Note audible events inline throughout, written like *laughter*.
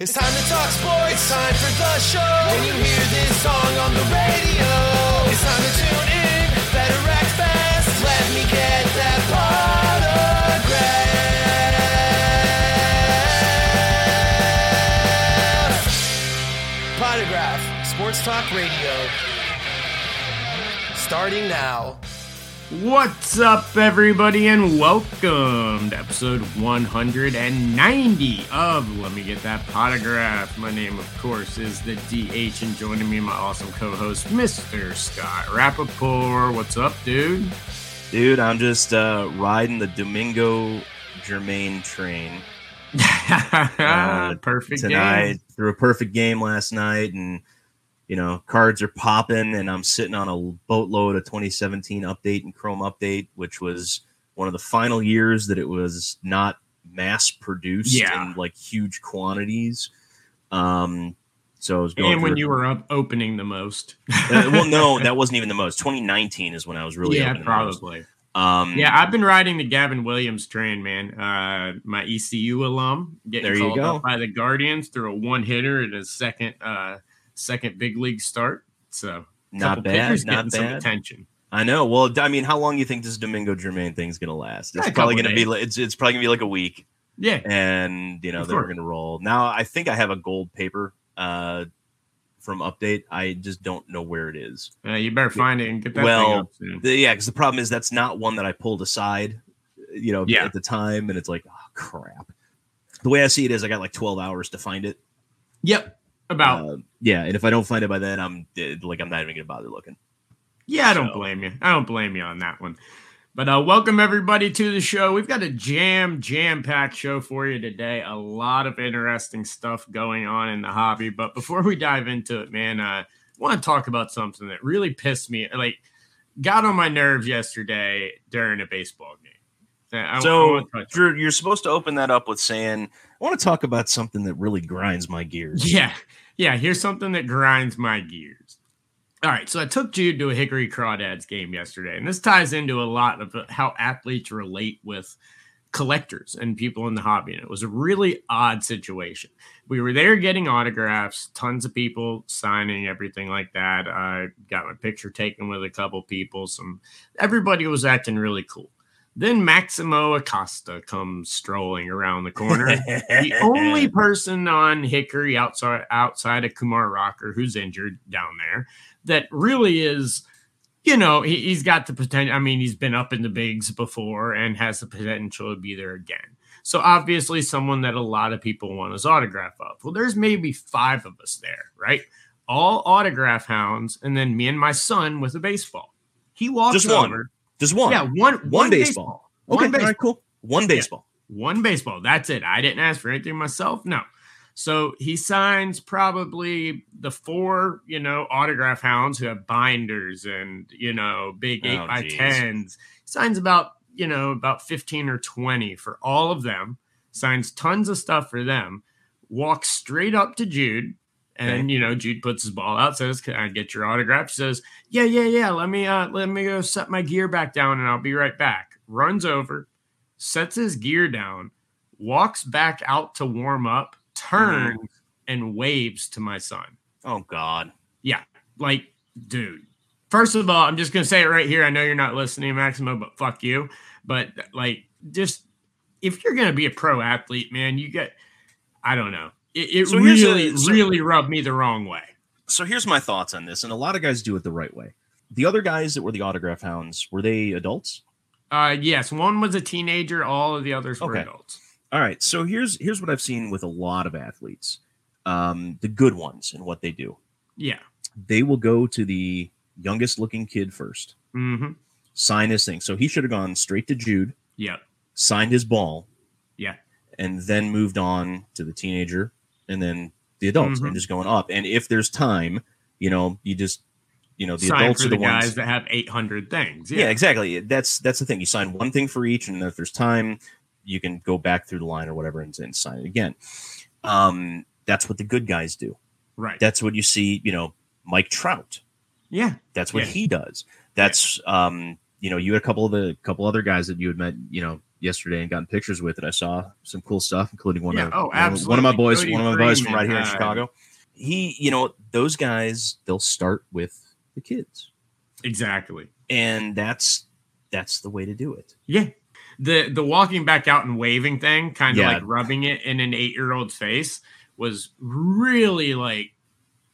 It's time to talk sports. It's time for the show. When you hear this song on the radio, it's time to tune in. Better act fast. Let me get that autograph. Podagraph, Sports Talk Radio. Starting now. What's up, everybody, and welcome to episode 190 of Let Me Get That Podagraph. My name, of course, is the DH, and joining me, my awesome co host, Mr. Scott Rappaport. What's up, dude? Dude, I'm just uh, riding the Domingo Germán train. *laughs* uh, perfect tonight. game. Threw a perfect game last night, and you know, cards are popping, and I'm sitting on a boatload of 2017 update and Chrome update, which was one of the final years that it was not mass produced Yeah. in like huge quantities. Um, so I was going And when through- you were up opening the most. Uh, well, no, *laughs* that wasn't even the most. 2019 is when I was really yeah, opening the most. probably. Um, Yeah, I've been riding the Gavin Williams train, man. Uh, my ECU alum getting There you called go. up by the Guardians threw a one hitter in his second uh, second big league start. So Not bad, not bad. attention. I know. Well, I mean, how long do you think this Domingo Germán thing's gonna last? It's A probably gonna be. days. li- It's it's probably gonna be like a week, Yeah, and you know then we're gonna roll. Now, I think I have a gold paper uh, from Update. I just don't know where it is. uh, you better find it and get that Well. The, yeah, because the problem is that's not one that I pulled aside, you know, Yeah. at the time, and it's like, oh crap. The way I see it is, I got like 12 hours to find it. Yep, about Uh, yeah, and if I don't find it by then, I'm like, I'm not even gonna bother looking. Yeah, I don't So- blame you. I don't blame you on that one. But uh, welcome everybody to the show. We've got a jam jam packed show for you today. A lot of interesting stuff going on in the hobby. But before we dive into it, man, uh, I want to talk about something that really pissed me, like, got on my nerves yesterday during a baseball game. I- I So, on- Drew, you're supposed to open that up with saying, I want to talk about something that really grinds my gears. Yeah. Yeah. Here's something that grinds my gears. All right. So I took Jude to a Hickory Crawdads game yesterday, and this ties into a lot of how athletes relate with collectors and people in the hobby. And it was a really odd situation. We were there getting autographs, tons of people signing, everything like that. I got my picture taken with a couple people. Some everybody was acting really cool. Then Maximo Acosta comes strolling around the corner the only *laughs* person on Hickory outside outside of Kumar Rocker who's injured down there that really is, you know, he, he's got the potential. I mean, he's been up in the bigs before and has the potential to be there again. So obviously, someone that a lot of people want his autograph of. Well, there's maybe five of us there, right? All autograph hounds, and then me and my son with a baseball. He walks Just one. Just one. Yeah, one One baseball. Okay, One baseball right, cool. One baseball. one baseball. That's it. I didn't ask for anything myself. No. So he signs probably the four, you know, autograph hounds who have binders and, you know, big eight Oh, by geez. tens. Signs about, you know, about 15 or 20 for all of them, signs tons of stuff for them, walks straight up to Jude. And Okay. you know, Jude puts his ball out, says, Can I get your autograph? He says, Yeah, yeah, yeah. Let me uh let me go set my gear back down and I'll be right back. Runs over, sets his gear down, walks back out to warm up, turns and waves to my son. Oh God. Yeah, like, dude. First of all, I'm just gonna say it right here. I know you're not listening, Maximo, but fuck you. But like, just if you're gonna be a pro athlete, man, you get. I don't know. It, it So really, really rubbed me the wrong way. So here's my thoughts on this, and a lot of guys do it the right way. The other guys that were the autograph hounds were they adults? Uh, yes, one was a teenager. All of the others were Okay. adults. All right. So here's here's what I've seen with a lot of athletes, um, the good ones, and what they do. Yeah. They will go to the youngest looking kid first, Mm-hmm. sign his thing. So he should have gone straight to Jude, Yep. signed his ball, Yeah. and then moved on to the teenager, and then the adults, Mhm. and just going up. And if there's time, you know, you just you know the Sign adults are the, the, guys ones. that have 800 things. yeah. Yeah. exactly. That's that's the thing. You sign one thing for each, and if there's time, you can go back through the line or whatever and, and sign it again. Um, that's what the good guys do. Right. That's what you see. You know, Mike Trout. yeah. That's what Yeah. he does. That's um, you know, you had a couple of the couple other guys that you had met, you know, yesterday and gotten pictures with, it. I saw some cool stuff, including one Yeah. of Oh, one of- one of my boys, Cody one of my boys from right here in Chicago. He, you know, those guys, they'll start with the kids, Exactly. and that's that's the way to do it. Yeah. The the walking back out and waving thing, kind of Yeah. like rubbing it in an eight year old's face, was really like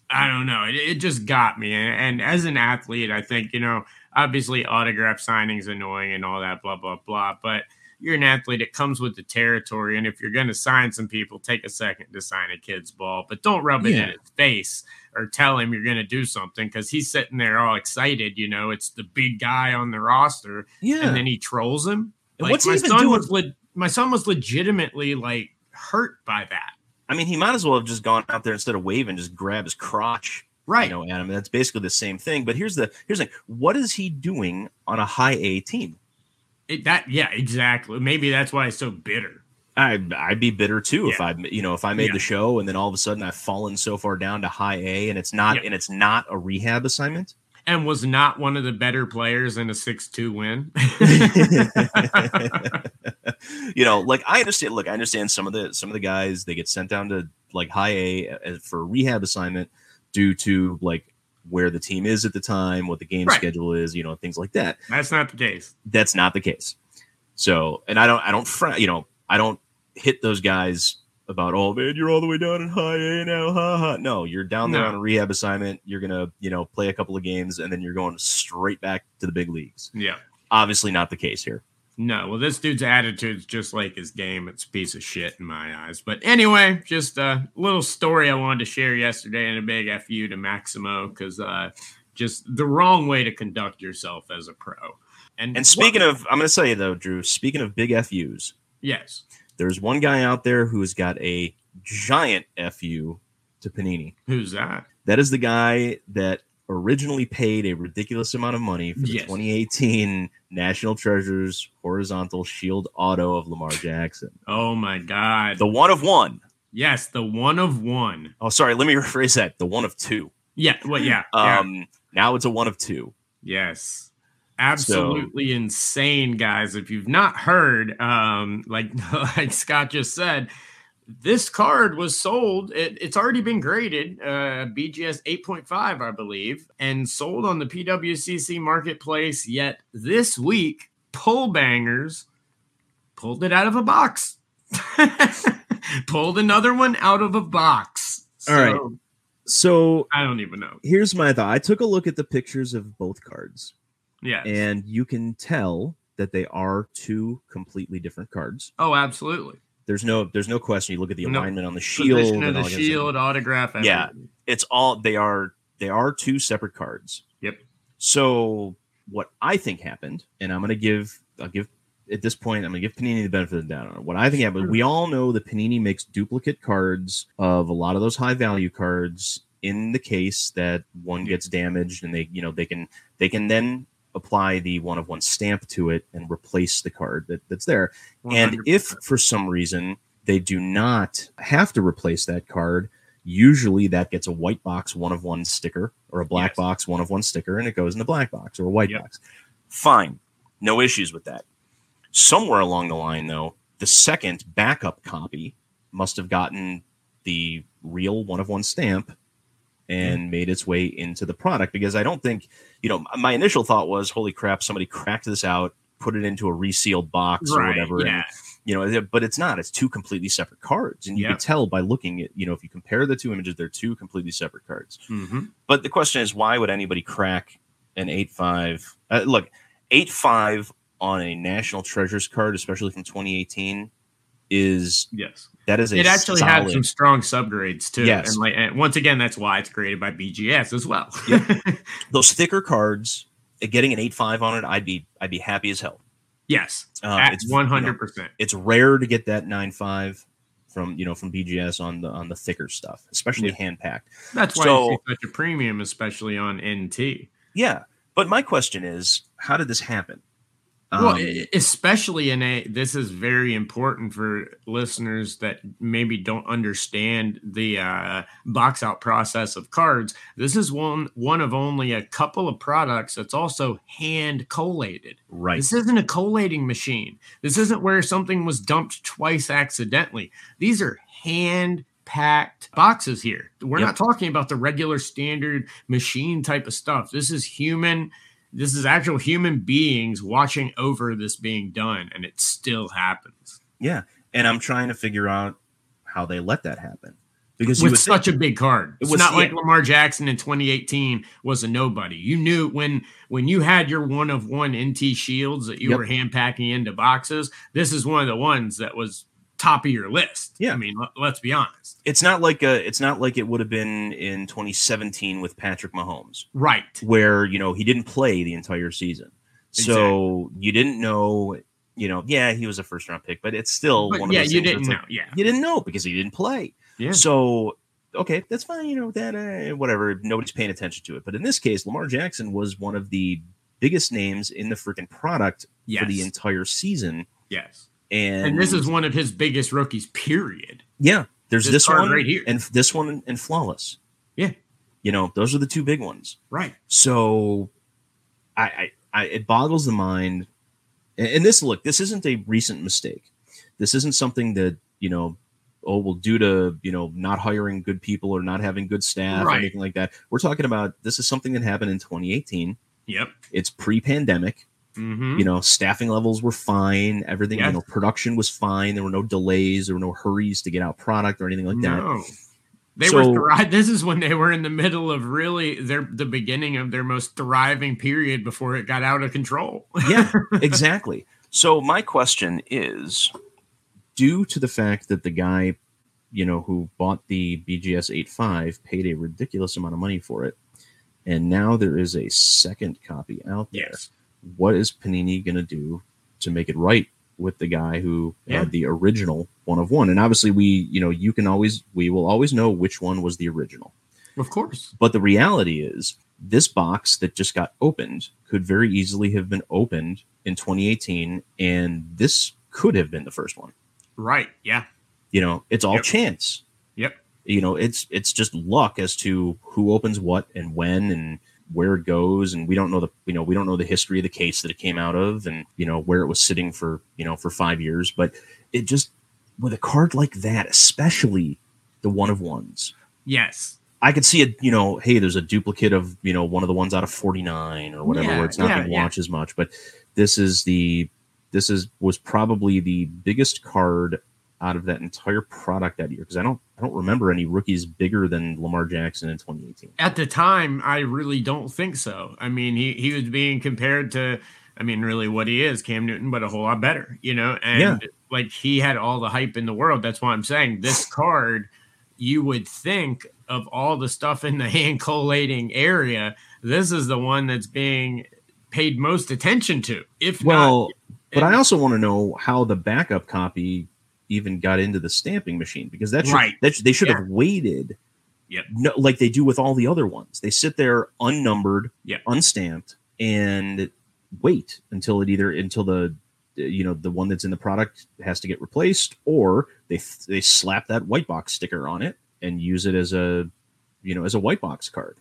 I don't know. It, it just got me. And, and as an athlete, I think, you know, obviously autograph signing's annoying and all that, blah, blah, blah. But you're an athlete, it comes with the territory. And if you're going to sign some people, take a second to sign a kid's ball, but don't rub it Yeah. in his face or tell him you're going to do something because he's sitting there all excited. You know, it's the big guy on the roster. Yeah, And then he trolls him. And Like, what's he my even son doing? was le- my son was legitimately like hurt by that. I mean, he might as well have just gone out there instead of waving, just grab his crotch, Right. you know, at him. That's basically the same thing. But here's the here's the what is he doing on a high A team? It, that yeah, exactly. Maybe that's why it's so bitter. I I'd be bitter too if Yeah. I you know if I made Yeah. the show and then all of a sudden I've fallen so far down to high A and it's not Yeah. and it's not a rehab assignment. And was not one of the better players in a six-two win. *laughs* *laughs* you know, like I understand. Look, I understand some of the some of the guys they get sent down to like high A uh, for a rehab assignment due to like where the team is at the time, what the game Right. schedule is, you know, things like that. that's not the case. That's not the case. So, and I don't, I don't, fr- you know, I don't hit those guys about, oh man, you're all the way down in high A now, ha ha. No, you're down there No. on a rehab assignment. You're gonna, you know, play a couple of games and then you're going straight back to the big leagues. Yeah. Obviously, not the case here. No, well, this dude's attitude's just like his game. It's a piece of shit in my eyes. But anyway, just a little story I wanted to share yesterday and a big FU to Maximo because uh, just the wrong way to conduct yourself as a pro. And, And speaking of, I'm going to tell you though, Drew. Speaking of big FUs, yes, there's one guy out there who has got a giant FU to Panini. who's that? That is the guy that originally paid a ridiculous amount of money for the Yes. 2018 National Treasures horizontal shield auto of Lamar Jackson. Oh my God. The one of one. yes, the one of one. Oh, sorry. Let me *laughs* rephrase that. The one of two. Yeah, well, yeah. yeah. Um, now it's a one of two. Yes. Absolutely insane, guys. If you've not heard, um, like *laughs* like Scott just said, this card was sold. It, it's already been graded, uh, BGS 8.5, I believe, and sold on the PWCC marketplace. Yet this week, Pull Bangers pulled it out of a box. *laughs* pulled another one out of a box. All right. So, So I don't even know. here's my thought. I took a look at the pictures of both cards, Yeah. and you can tell that they are two completely different cards. oh, absolutely. There's no there's no question. You look at the No. alignment on the shield. Position of the all that kind of stuff. shield, autograph. Yeah. It's all they are they are two separate cards. Yep. So what I think happened, and I'm gonna give I'll give at this point, I'm gonna give Panini the benefit of the doubt on it. What I think happened, we all know that Panini makes duplicate cards of a lot of those high value cards in the case that one gets damaged and they, you know, they can they can then apply the one of one stamp to it and replace the card that, that's there. And if for some reason they do not have to replace that card, usually that gets a white box one of one sticker or a black Yes. box one of one sticker and it goes in the black box or a white Yep. box. Fine. No issues with that. Somewhere along the line, though, the second backup copy must have gotten the real one of one stamp mm-hmm. and made its way into the product because I don't think, you know, my initial thought was, holy crap, somebody cracked this out, put it into a resealed box or whatever, yeah, you know, but it's not. It's two completely separate cards, and you can tell by looking at, you know, if you compare the two images, they're two completely separate cards. Mm-hmm. But the question is, why would anybody crack an eight five? Uh, look, eight five on a National Treasures card, especially from 2018, is Yes. that is It actually had solid- some strong subgrades too. Yes. And like and once again, that's why it's created by BGS as well. *laughs* those thicker cards. uh, Getting an eight five on it, I'd be I'd be happy as hell. yes. Uh, it's- one hundred percent. It's rare to get that nine five from you know from BGS on the on the thicker stuff, especially Yeah. hand packed. That's why So- it's such a premium, especially on NT. Yeah, but my question is, how did this happen? Well, Um, e- especially in a this is very important for listeners that maybe don't understand the uh, box out process of cards. This is one one of only a couple of products that's also hand collated. right. This isn't a collating machine. This isn't where something was dumped twice accidentally. These are hand packed boxes here. We're Yep. not talking about the regular standard machine type of stuff. This is human. This is actual human beings watching over this being done, and it still happens Yeah, and I'm trying to figure out how they let that happen because with would think- such a big card. It It's was- not like. Lamar Jackson in 2018 was a nobody. You knew when when you had your one of one NT shields that you Yep. were hand packing into boxes. This is one of the ones that was top of your list. Yeah. I mean, let, let's be honest. it's not like a it's not like it would have been in 2017 with Patrick Mahomes. Right. where you know he didn't play the entire season so you didn't know you know yeah he was a first round pick but it's still But one of those. yeah, you didn't know. like, Yeah. you didn't know because he didn't play Yeah. so okay that's fine you know that uh, whatever nobody's paying attention to it but in this case lamar jackson was one of the biggest names in the freaking product Yes. for the entire season yes. And, And this is one of his biggest rookies, period. yeah there's this this, one right here. and this one and flawless Yeah. you know those are the two big ones Right. So, I, I, I it boggles the mind. And, and this look, this isn't a recent mistake. This isn't something that you know, oh, well, due to you know not hiring good people or not having good staff or anything like that. We're talking about this is something that happened in 2018. Yep. It's pre-pandemic. Mm-hmm. You know, staffing levels were fine. Everything, Yes. you know, production was fine. There were no delays. There were no hurries to get out product or anything like that. No. They So- were thri- *laughs* this is when they were in the middle of really their the beginning of their most thriving period before it got out of control. *laughs* yeah, exactly. So my question is, due to the fact that the guy, you know, who bought the BGS 85 paid a ridiculous amount of money for it, and now there is a second copy out there. yes. What is Panini going to do to make it right with the guy who Yeah. had the original one of one? And obviously, we, you know, you can always, we will always know which one was the original. Of course. But the reality is, this box that just got opened could very easily have been opened in 2018, and this could have been the first one. Right. Yeah. You know, it's all Yep. chance. Yep. You know, it's it's just luck as to who opens what and when and where it goes, and we don't know the you know we don't know the history of the case that it came out of, and you know where it was sitting for you know for five years. But it just with a card like that, especially the one of ones, Yes. I could see it, you know, hey, there's a duplicate of, you know, one of the ones out of 49 or whatever, Yeah, where it's not yeah, being yeah. watched as much. But this is the, this is, was probably the biggest card out of that entire product that year. Cause I don't, I don't remember any rookies bigger than Lamar Jackson in 2018. At the time, I really don't think so. I mean, he he was being compared to, I mean, really what he is, Cam Newton, but a whole lot better, you know. And Yeah. like he had all the hype in the world. That's why I'm saying this card. You would think of all the stuff in the *laughs* hand collating area, this is the one that's being paid most attention to. If Well, not, but I also want to know how the backup copy even got into the stamping machine because that should, Right. that should- they should Yeah. have waited Yep. no, like they do with all the other ones. They sit there unnumbered, Yep. unstamped, and wait until it either until the you know the one that's in the product has to get replaced, or they they slap that white box sticker on it and use it as a you know as a white box card.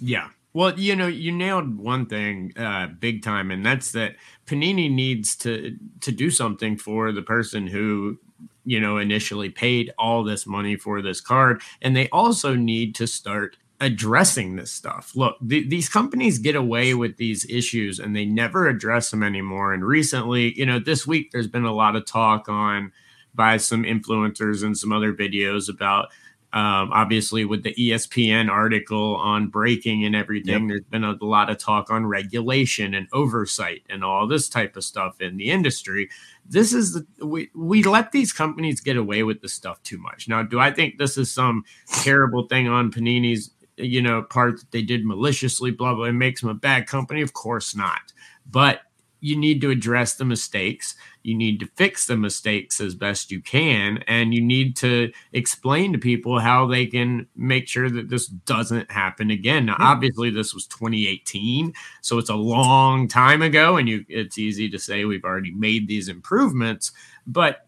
Yeah. Well, you know, you nailed one thing uh, big time, and that's that Panini needs to to do something for the person who, you know, initially paid all this money for this card, and they also need to start addressing this stuff. Look, th- these companies get away with these issues and they never address them anymore. And recently, you know, this week there's been a lot of talk on by some influencers and some other videos about um, obviously with the ESPN article on breaking and everything. There's been a lot of talk on regulation and oversight and all this type of stuff in the industry. This is the we we let these companies get away with this stuff too much. Now, do I think this is some terrible thing on Panini's you know part that they did maliciously? Blah blah. It makes them a bad company. Of course not. But you need to address the mistakes. You need to fix the mistakes as best you can. And you need to explain to people how they can make sure that this doesn't happen again. Now, obviously, this was 2018. So it's a long time ago. And you it's easy to say we've already made these improvements. But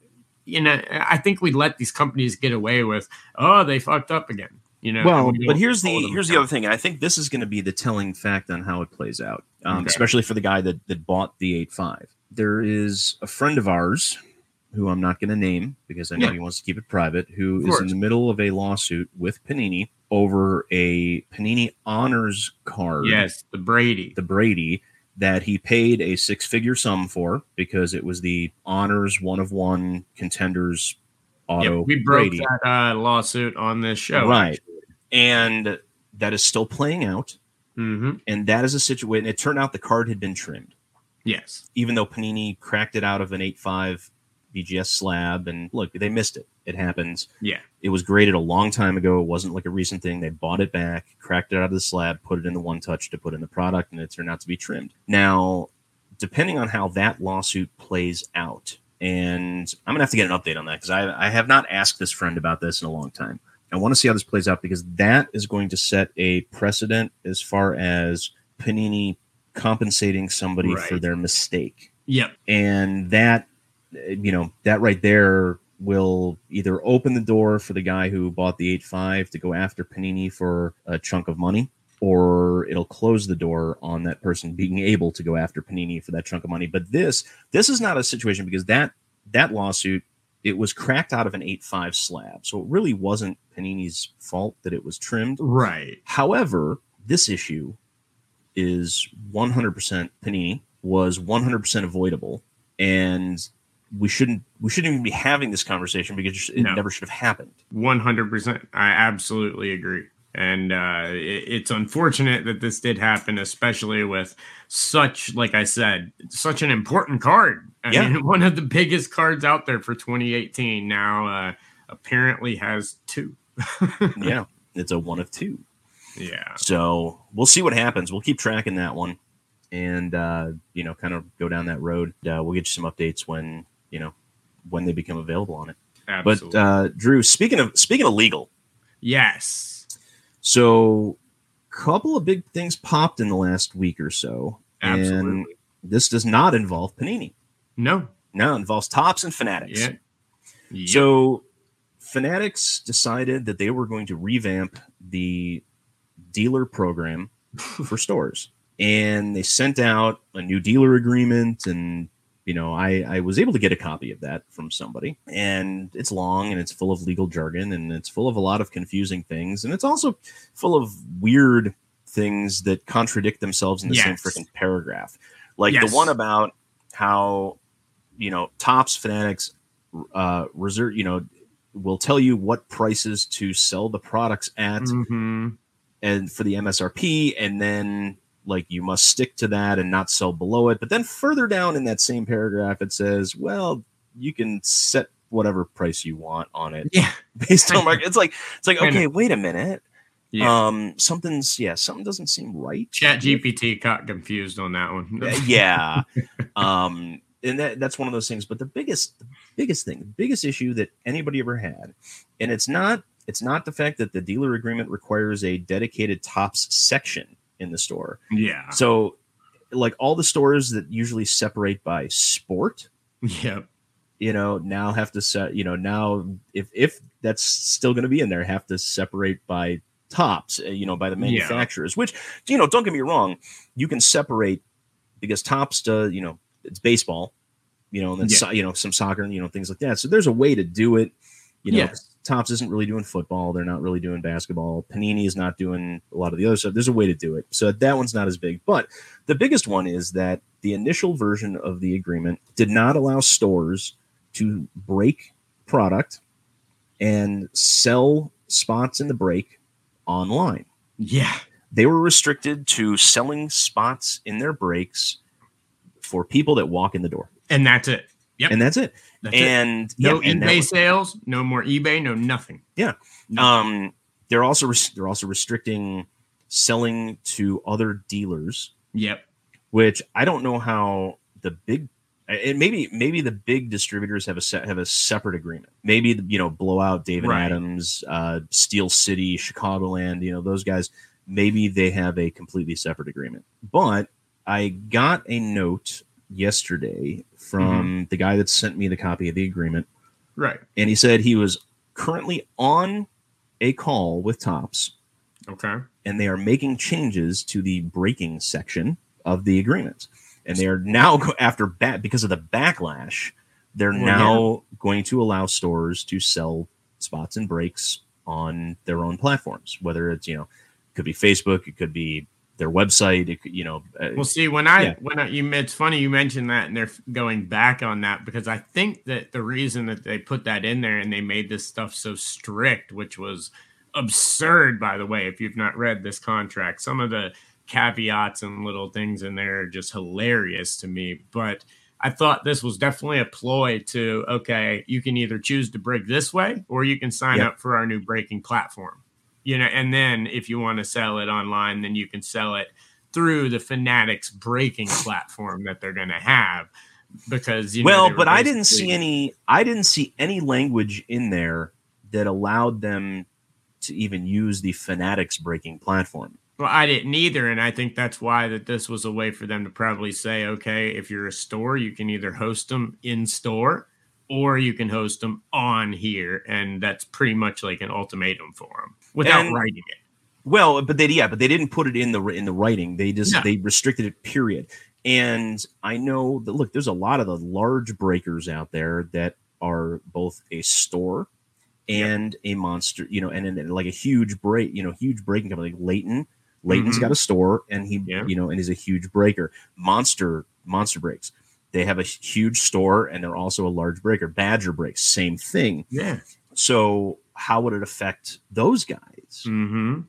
you know, I think we let these companies get away with, oh, they fucked up again. You know, well, but here's the here's the other thing, and I think this is going to be the telling fact on how it plays out, um, Okay. especially for the guy that that bought the eight five. There is a friend of ours who I'm not going to name because I know Yeah. he wants to keep it private, who Of is in the middle of a lawsuit with Panini over a Panini honors card. Yes, the Brady. the Brady that he paid a six figure sum for because it was the honors one of one contenders auto. Yep, we broke Brady. that uh, lawsuit on this show. Right. And that is still playing out. hmm And that is a situation. It turned out the card had been trimmed, Yes. even though Panini cracked it out of an 8.5 BGS slab. And look, they missed it. It happens. Yeah. It was graded a long time ago. It wasn't like a recent thing. They bought it back, cracked it out of the slab, put it in the one touch to put in the product, and it turned out to be trimmed. Now, depending on how that lawsuit plays out, and I'm gonna have to get an update on that because I, I have not asked this friend about this in a long time. I want to see how this plays out because that is going to set a precedent as far as Panini compensating somebody for their mistake. Yep. and that you know that right there will either open the door for the guy who bought the 8.5 to go after panini for a chunk of money or it'll close the door on that person being able to go after panini for that chunk of money. But this this is not a situation because that that lawsuit it was cracked out of an 8.5 slab so it really wasn't panini's fault that it was trimmed Right. However, this issue is 100% Panini was 100% avoidable, and we shouldn't we shouldn't even be having this conversation because it No. never should have happened. One hundred percent. I absolutely agree. And uh, it, it's unfortunate that this did happen, especially with such, like I said, such an important card. I Yeah. mean, *laughs* one of the biggest cards out there for 2018 now uh, apparently has two. *laughs* yeah, it's a one of two. Yeah. So we'll see what happens. We'll keep tracking that one, and uh, you know, kind of go down that road. Uh, we'll get you some updates when you know when they become available on it. Absolutely. But uh, Drew, speaking of speaking of legal, yes. So, a couple of big things popped in the last week or so, and Absolutely. this does not involve Panini. No. No, it involves Topps and Fanatics. Yeah. Yep. So, Fanatics decided that they were going to revamp the dealer program *laughs* for stores, and they sent out a new dealer agreement and you know I, I was able to get a copy of that from somebody and it's long and it's full of legal jargon and it's full of a lot of confusing things and it's also full of weird things that contradict themselves in the Yes. same freaking paragraph like Yes. the one about how you know Topps fanatics uh reserve you know will tell you what prices to sell the products at Mhm. and for the MSRP, and then like you must stick to that and not sell below it. But then further down in that same paragraph, it says, well, you can set whatever price you want on it Yeah. *laughs* based on market. It's like it's like okay, wait a minute. Yeah. Um, something's yeah, something doesn't seem right. Chat GPT got confused on that one. Uh, yeah. um, and that, that's one of those things. But the biggest, the biggest thing, the biggest issue that anybody ever had, and it's not, it's not the fact that the dealer agreement requires a dedicated Topps section in the store. yeah. So, like all the stores that usually separate by sport, Yep. you know, now have to set, you know, now if if that's still going to be in there, have to separate by Topps, uh, you know, by the Yeah. manufacturers. Which, you know, don't get me wrong, you can separate because Topps, do, you know, it's baseball, you know, and then Yeah. so, you know some soccer, and you know things like that. So there's a way to do it. You know, Yes. Topps isn't really doing football. They're not really doing basketball. Panini is not doing a lot of the other stuff. There's a way to do it. So that one's not as big. But the biggest one is that the initial version of the agreement did not allow stores to break product and sell spots in the break online. Yeah. They were restricted to selling spots in their breaks for people that walk in the door. And that's it. Yep. And that's it. That's it. and no yeah, and eBay was- sales, no more eBay, no nothing. Yeah. Um, they're also res- they're also restricting selling to other dealers, Yep. which I don't know how the big and maybe maybe the big distributors have a set have a separate agreement. Maybe you know blowout David Right. Adams, uh, Steel City, Chicagoland, you know those guys. Maybe they have a completely separate agreement. But I got a note yesterday from mm-hmm. the guy that sent me the copy of the agreement. Right. and he said he was currently on a call with Topps, Okay. and they are making changes to the breaking section of the agreement, and they are now after back because of the backlash, they're Well, now going to allow stores to sell spots and breaks on their own platforms, whether it's you know, it could be Facebook, it could be their website, it you know, uh, Well, see, when I Yeah. when I, you it's funny you mentioned that, and they're going back on that because I think that the reason that they put that in there and they made this stuff so strict, which was absurd, by the way, if you've not read this contract, some of the caveats and little things in there are just hilarious to me. But I thought this was definitely a ploy to okay, you can either choose to break this way or you can sign Yep. up for our new breaking platform. You know, and then if you want to sell it online, then you can sell it through the Fanatics breaking platform that they're going to have because you well were but i didn't see any i didn't see any language in there that allowed them to even use the fanatics breaking platform. Well, I didn't either, and I think that's why that this was a way for them to probably say, okay, if you're a store, you can either host them in store or you can host them on here, and that's pretty much like an ultimatum for them without And- writing it. well but they yeah but they didn't put it in the in the writing they just No. they restricted it period and i know that look there's a lot of the large breakers out there that are both a store and a monster you know and, and like a huge break you know huge breaking company like Layton Layton's Mhm. got a store and he Yeah. you know and he's a huge breaker monster monster breaks they have a huge store and they're also a large breaker badger breaks same thing Yeah. so how would it affect those guys Mm-hmm.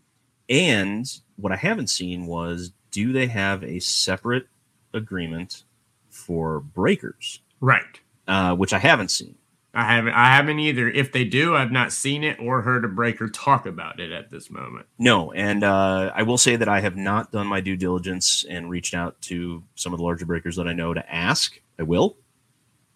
and what I haven't seen was do they have a separate agreement for breakers, Right. uh, which I haven't seen. I haven't. I haven't either. If they do, I've not seen it or heard a breaker talk about it at this moment. No, and uh, I will say that I have not done my due diligence and reached out to some of the larger breakers that I know to ask. I will,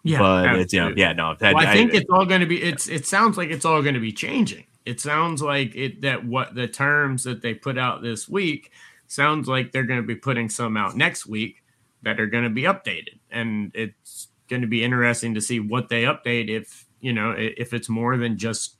Yeah, but it's you know, yeah, no. Well, I think it's all going to be. It's. It sounds like it's all going to be changing. It sounds like it that what the terms that they put out this week sounds like they're going to be putting some out next week that are going to be updated, and it's going to be interesting to see what they update. If you know, if it's more than just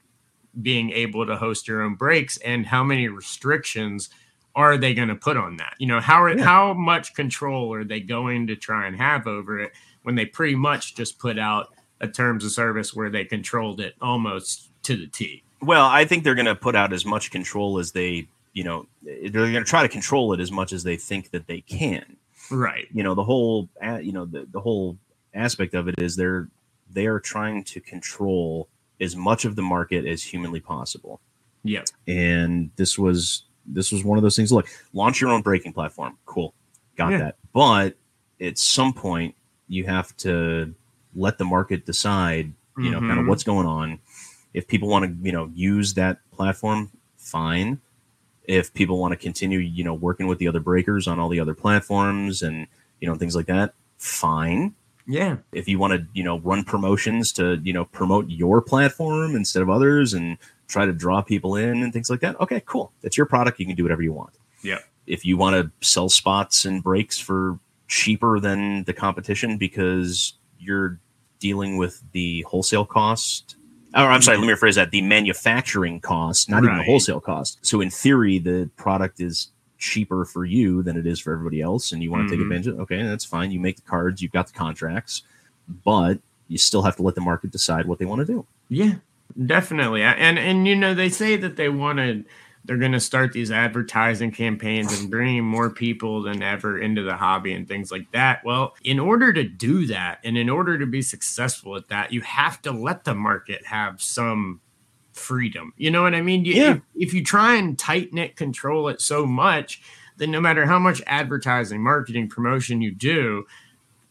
being able to host your own breaks, and how many restrictions are they going to put on that? You know, how are, Yeah. how much control are they going to try and have over it when they pretty much just put out a terms of service where they controlled it almost to the T. well, I think they're going to put out as much control as they, you know, they're going to try to control it as much as they think that they can. Right. you know the whole uh, you know the, the whole aspect of it is they're they are trying to control as much of the market as humanly possible. Yeah. and this was this was one of those things look launch your own breaking platform. Cool. Got Yeah. that. But at some point you have to let the market decide you know kind of mm-hmm. what's going on. If people want to you know use that platform fine. If people want to continue you know working with the other breakers on all the other platforms and you know things like that fine Yeah. if you want to you know run promotions to you know promote your platform instead of others and try to draw people in and things like that okay cool that's your product you can do whatever you want Yeah. if you want to sell spots and breaks for cheaper than the competition because you're dealing with the wholesale cost or I'm sorry, let me rephrase that. The manufacturing cost, not even the wholesale cost. So in theory, the product is cheaper for you than it is for everybody else, and you want to take Mhm. advantage of it. Okay, that's fine. You make the cards, you've got the contracts, but you still have to let the market decide what they want to do. Yeah. Definitely. And and you know, they say that they want to they're going to start these advertising campaigns and bringing more people than ever into the hobby and things like that. Well, in order to do that and in order to be successful at that, you have to let the market have some freedom. You know what I mean? You, Yeah. if, if you try and tighten it, control it so much, then no matter how much advertising, marketing, promotion you do,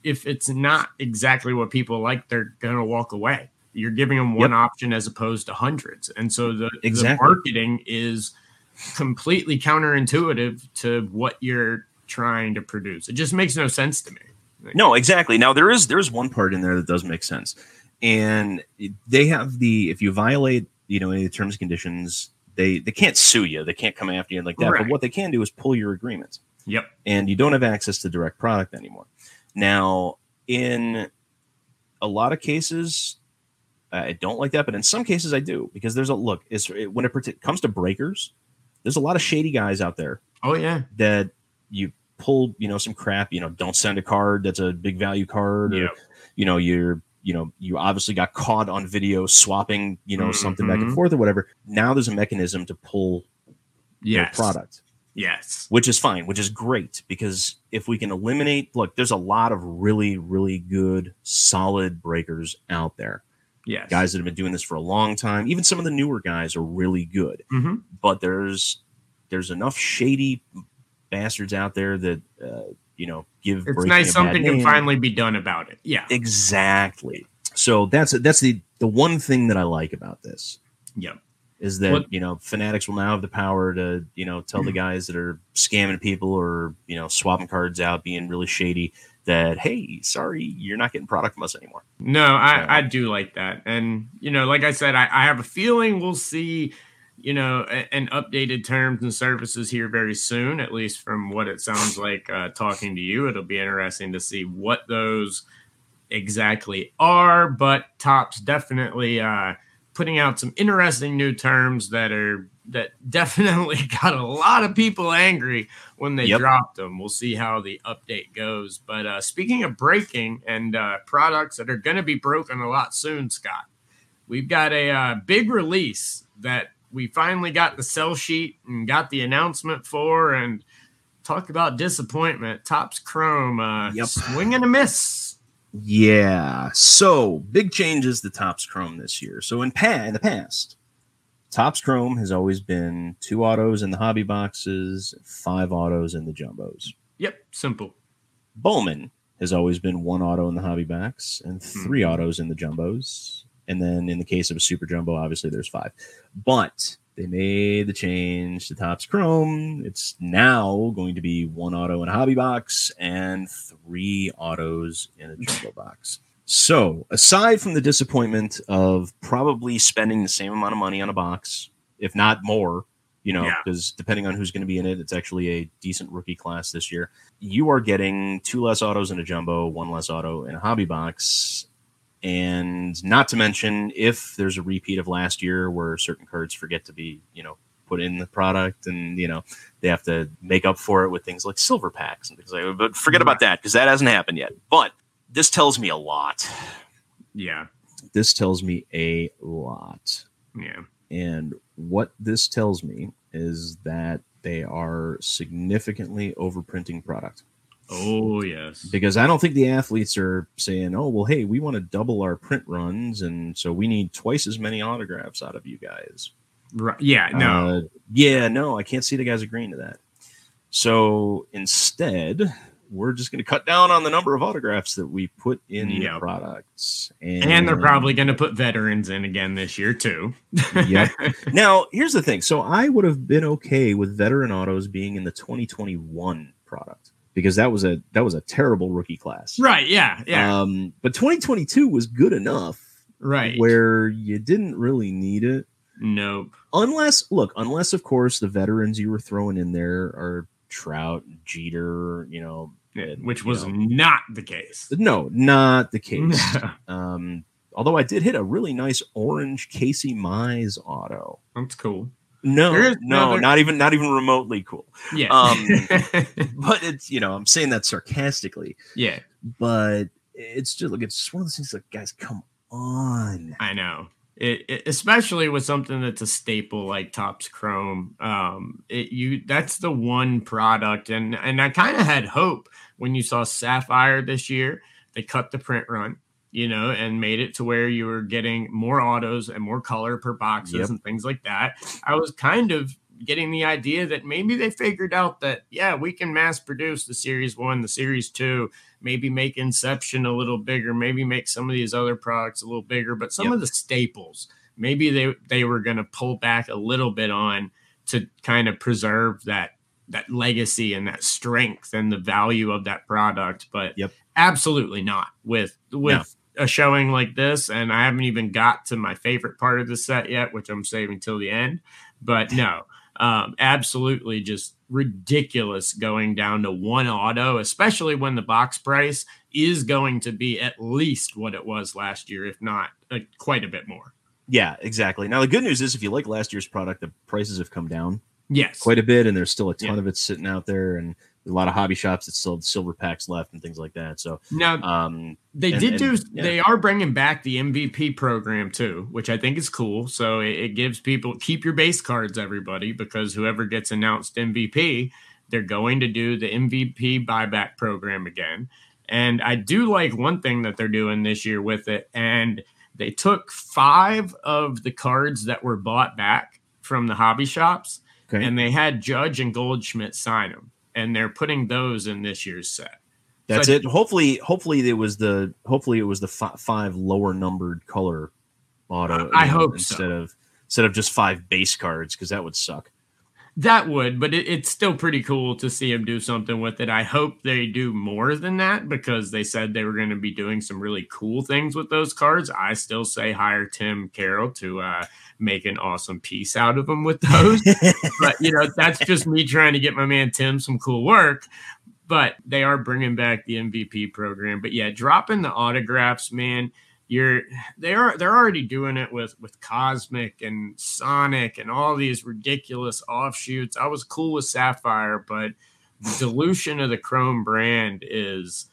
if it's not exactly what people like, they're going to walk away. You're giving them one Yep. option as opposed to hundreds. And so the, Exactly. the marketing is completely counterintuitive to what you're trying to produce. It just makes no sense to me. No, exactly. Now there is there's one part in there that does make sense, and they have the if you violate you know any of the terms and conditions, they they can't sue you, they can't come after you like that. But what they can do is pull your agreement, Yep. and you don't have access to direct product anymore. Now, in a lot of cases, I don't like that, but in some cases I do because there's a look. Is when it comes to breakers, there's a lot of shady guys out there Oh yeah. that you pull, you know, some crap, you know, don't send a card that's a big value card, or you know, you're, you know, you obviously got caught on video swapping, you know, something back and Mhm. forth or whatever. Now there's a mechanism to pull your Yes. product, Yes. which is fine, which is great because if we can eliminate, look, there's a lot of really, really good, solid breakers out there. Yes. Guys that have been doing this for a long time. Even some of the newer guys are really good hmm but there's there's enough shady bastards out there that uh, you know give. It's nice something can finally be done about it. Yeah. exactly. So that's that's the the one thing that I like about this Yeah, is that What- you know fanatics will now have the power to you know tell the mm-hmm. guys that are scamming people or you know swapping cards out, being really shady that hey, sorry, you're not getting product from us anymore. No. I, I do like that. And, you know, like I said, I, I have a feeling we'll see, you know, a- an updated terms and services here very soon, at least from what it sounds like uh, talking to you. It'll be interesting to see what those exactly are. But Top's definitely uh, putting out some interesting new terms that are that *laughs* definitely got a lot of people angry when they Yep. dropped them. We'll see how the update goes. But uh, speaking of breaking and uh, products that are going to be broken a lot soon, Scott, we've got a uh, big release that we finally got the sell sheet and got the announcement for. And talk about disappointment. Topps Chrome, uh, Yep. swing and a miss. Yeah. So big changes to Topps Chrome this year. So in pa- in the past, Topps Chrome has always been two autos in the hobby boxes, five autos in the jumbos. Yep, simple. Bowman has always been one auto in the hobby box and 3 autos in the jumbos. And then in the case of a super jumbo, obviously there's five. But they made the change to Topps Chrome. It's now going to be one auto in a hobby box and three autos in a jumbo box. So, aside from the disappointment of probably spending the same amount of money on a box, if not more, you know, Yeah. because depending on who's going to be in it, it's actually a decent rookie class this year. You are getting two less autos in a jumbo, one less auto in a hobby box. And not to mention, if there's a repeat of last year where certain cards forget to be, you know, put in the product and, you know, they have to make up for it with things like silver packs and things like that. But forget about that because that hasn't happened yet. But this tells me a lot. Yeah, This tells me a lot. yeah. And what this tells me is that they are significantly overprinting product. Oh yes. Because I don't think the athletes are saying, oh, well, hey, we want to double our print runs. And so we need twice as many autographs out of you guys. Right. Yeah. No. Uh, yeah, no, I can't see the guys agreeing to that. So instead, we're just going to cut down on the number of autographs that we put in the products. and they're probably going to put veterans in again this year too. yeah. *laughs* now, here's the thing. So I would have been okay with veteran autos being in the 2021 product because that was a that was a terrible rookie class. right. Yeah. Yeah. Um, but 2022 was good enough right. where you didn't really need it. nope. Unless, look, unless of course the veterans you were throwing in there are Trout, Jeter, you know, and, which you was know- not the case. no, not the case. *laughs* Um, although I did hit a really nice orange Casey Mize auto. That's cool. No, no, another- not even not even remotely cool. Yeah. Um, *laughs* But it's you know I'm saying that sarcastically, yeah. but it's just like it's just one of those things like guys, come on. I know. It, it- especially with something that's a staple like Topps Chrome. Um, it, you that's the one product, and and I kind of had hope when you saw Sapphire this year. They cut the print run, you know, and made it to where you were getting more autos and more color per boxes Yep. and things like that. I was kind of getting the idea that maybe they figured out that yeah, we can mass produce the series one, the series two, maybe make Inception a little bigger, maybe make some of these other products a little bigger, but some Yep. of the staples, maybe they they were going to pull back a little bit on to kind of preserve that that legacy and that strength and the value of that product, but Yep. absolutely not with with a showing like this and I haven't even got to my favorite part of the set yet, which I'm saving till the end. But no, um, absolutely just ridiculous going down to one auto, especially when the box price is going to be at least what it was last year, if not uh, quite a bit more. Yeah, exactly. Now the good news is if you like last year's product, the prices have come down Yes. quite a bit, and there's still a ton Yeah. of it sitting out there, and a lot of hobby shops that still have silver packs left and things like that. So, now, um, They And- did and- do. yeah. They are bringing back the MVP program too, which I think is cool. So it, it gives people keep your base cards, everybody, because whoever gets announced MVP, they're going to do the MVP buyback program again. And I do like one thing that they're doing this year with it, and they took five of the cards that were bought back from the hobby shops, okay. and they had Judge and Goldschmidt sign them, and they're putting those in this year's set. That's So I- it. Hopefully, hopefully it was the hopefully it was the fi- five lower numbered color auto. I know, hope instead so. of instead of just five base cards because that would suck. That would, but it, it's still pretty cool to see him do something with it. I hope they do more than that because they said they were going to be doing some really cool things with those cards. I still say hire Tim Carroll to uh, make an awesome piece out of them with those. *laughs* but you know, that's just me trying to get my man Tim some cool work. But they are bringing back the MVP program. But yeah, dropping the autographs, man. You're they are they're already doing it with with Cosmic and Sonic and all these ridiculous offshoots. I was cool with Sapphire, but the dilution of the Chrome brand is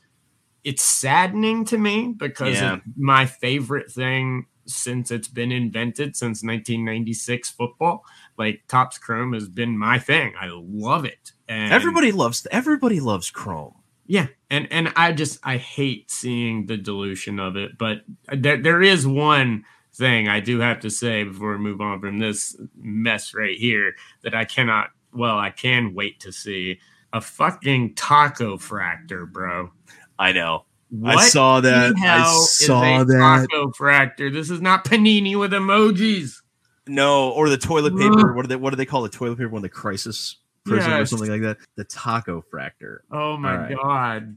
it's saddening to me because Yeah. my favorite thing since it's been invented since 1996 football. Like Topps Chrome has been my thing. I love it. And everybody loves everybody loves Chrome. yeah, and and I just I hate seeing the dilution of it, but there there is one thing I do have to say before we move on from this mess right here that I cannot well I can wait to see a fucking taco fractor, bro. I know. What I saw that. I saw is a that. taco fractor. This is not panini with emojis. No, or the toilet paper. What do they what do they call the toilet paper when the crisis prison or something like that? The taco fractor. Oh my All right. god.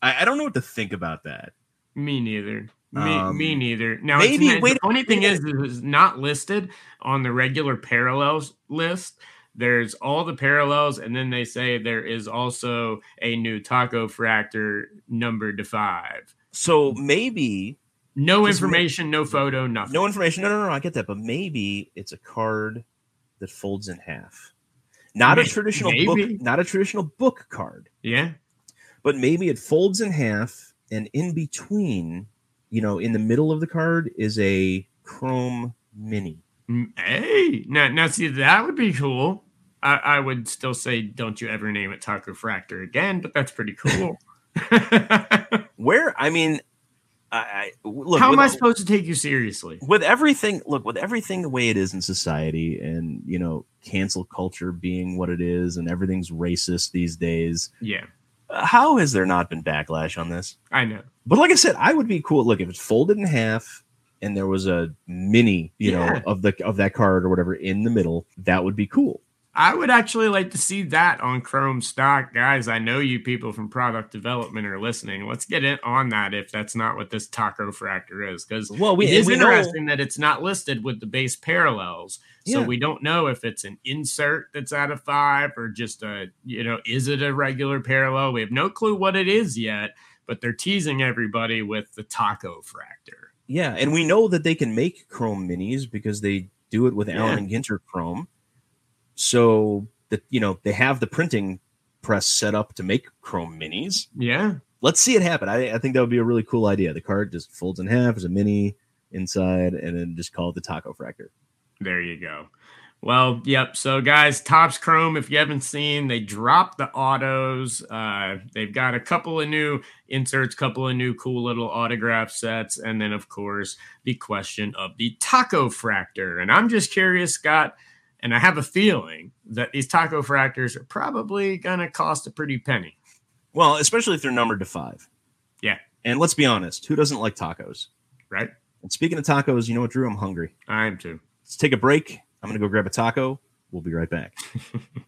I, I don't know what to think about that. Me neither. Me, Um, me neither. Now, maybe- maybe wait the a only thing is, minute. is it's not listed on the regular parallels list. There's all the parallels, and then they say there is also a new taco fractor number to five. So maybe No information, no photo, nothing. no information. No, no, no. I get that, but maybe it's a card that folds in half. Not a traditional maybe. book. Not a traditional book card, Yeah, but maybe it folds in half, and in between, you know, in the middle of the card is a chrome mini. Hey, now, now see that would be cool. I, I would still say, don't you ever name it Taco Fractor again, but that's pretty *laughs* cool. Where I mean, I, I look. How am with- I supposed to take you seriously? with everything look with everything the way it is in society and you know cancel culture being what it is and everything's racist these days Yeah, how has there not been backlash on this I know. but like i said i would be cool look if it's folded in half and there was a mini you Yeah. know of the of that card or whatever in the middle that would be cool I would actually like to see that on Chrome stock, guys. I know you people from product development are listening. Let's get in on that if that's not what this taco fractor is, because well we, it is we know interesting that it's not listed with the base parallels. So Yeah. we don't know if it's an insert that's out of five or just a, you know, is it a regular parallel? We have no clue what it is yet, but they're teasing everybody with the taco fractor. yeah and we know that they can make chrome minis because they do it with Yeah. allen and ginter chrome so that you know they have the printing press set up to make chrome minis Yeah. let's see it happen. I, I think that would be a really cool idea. The card just folds in half as a mini. inside, and then just call it the Taco Fractor. There you go. Well, yep. So, guys, Topps Chrome, if you haven't seen, they dropped the autos. Uh, they've got a couple of new inserts, couple of new cool little autograph sets, and then, of course, the question of the Taco Fractor. And I'm just curious, Scott, and I have a feeling that these Taco Fractors are probably going to cost a pretty penny. Well, especially if they're numbered to five. Yeah. And let's be honest, who doesn't like tacos? Right? And speaking of tacos, you know what, Drew? I'm hungry. I am too. Let's take a break. I'm going to go grab a taco. We'll be right back. *laughs*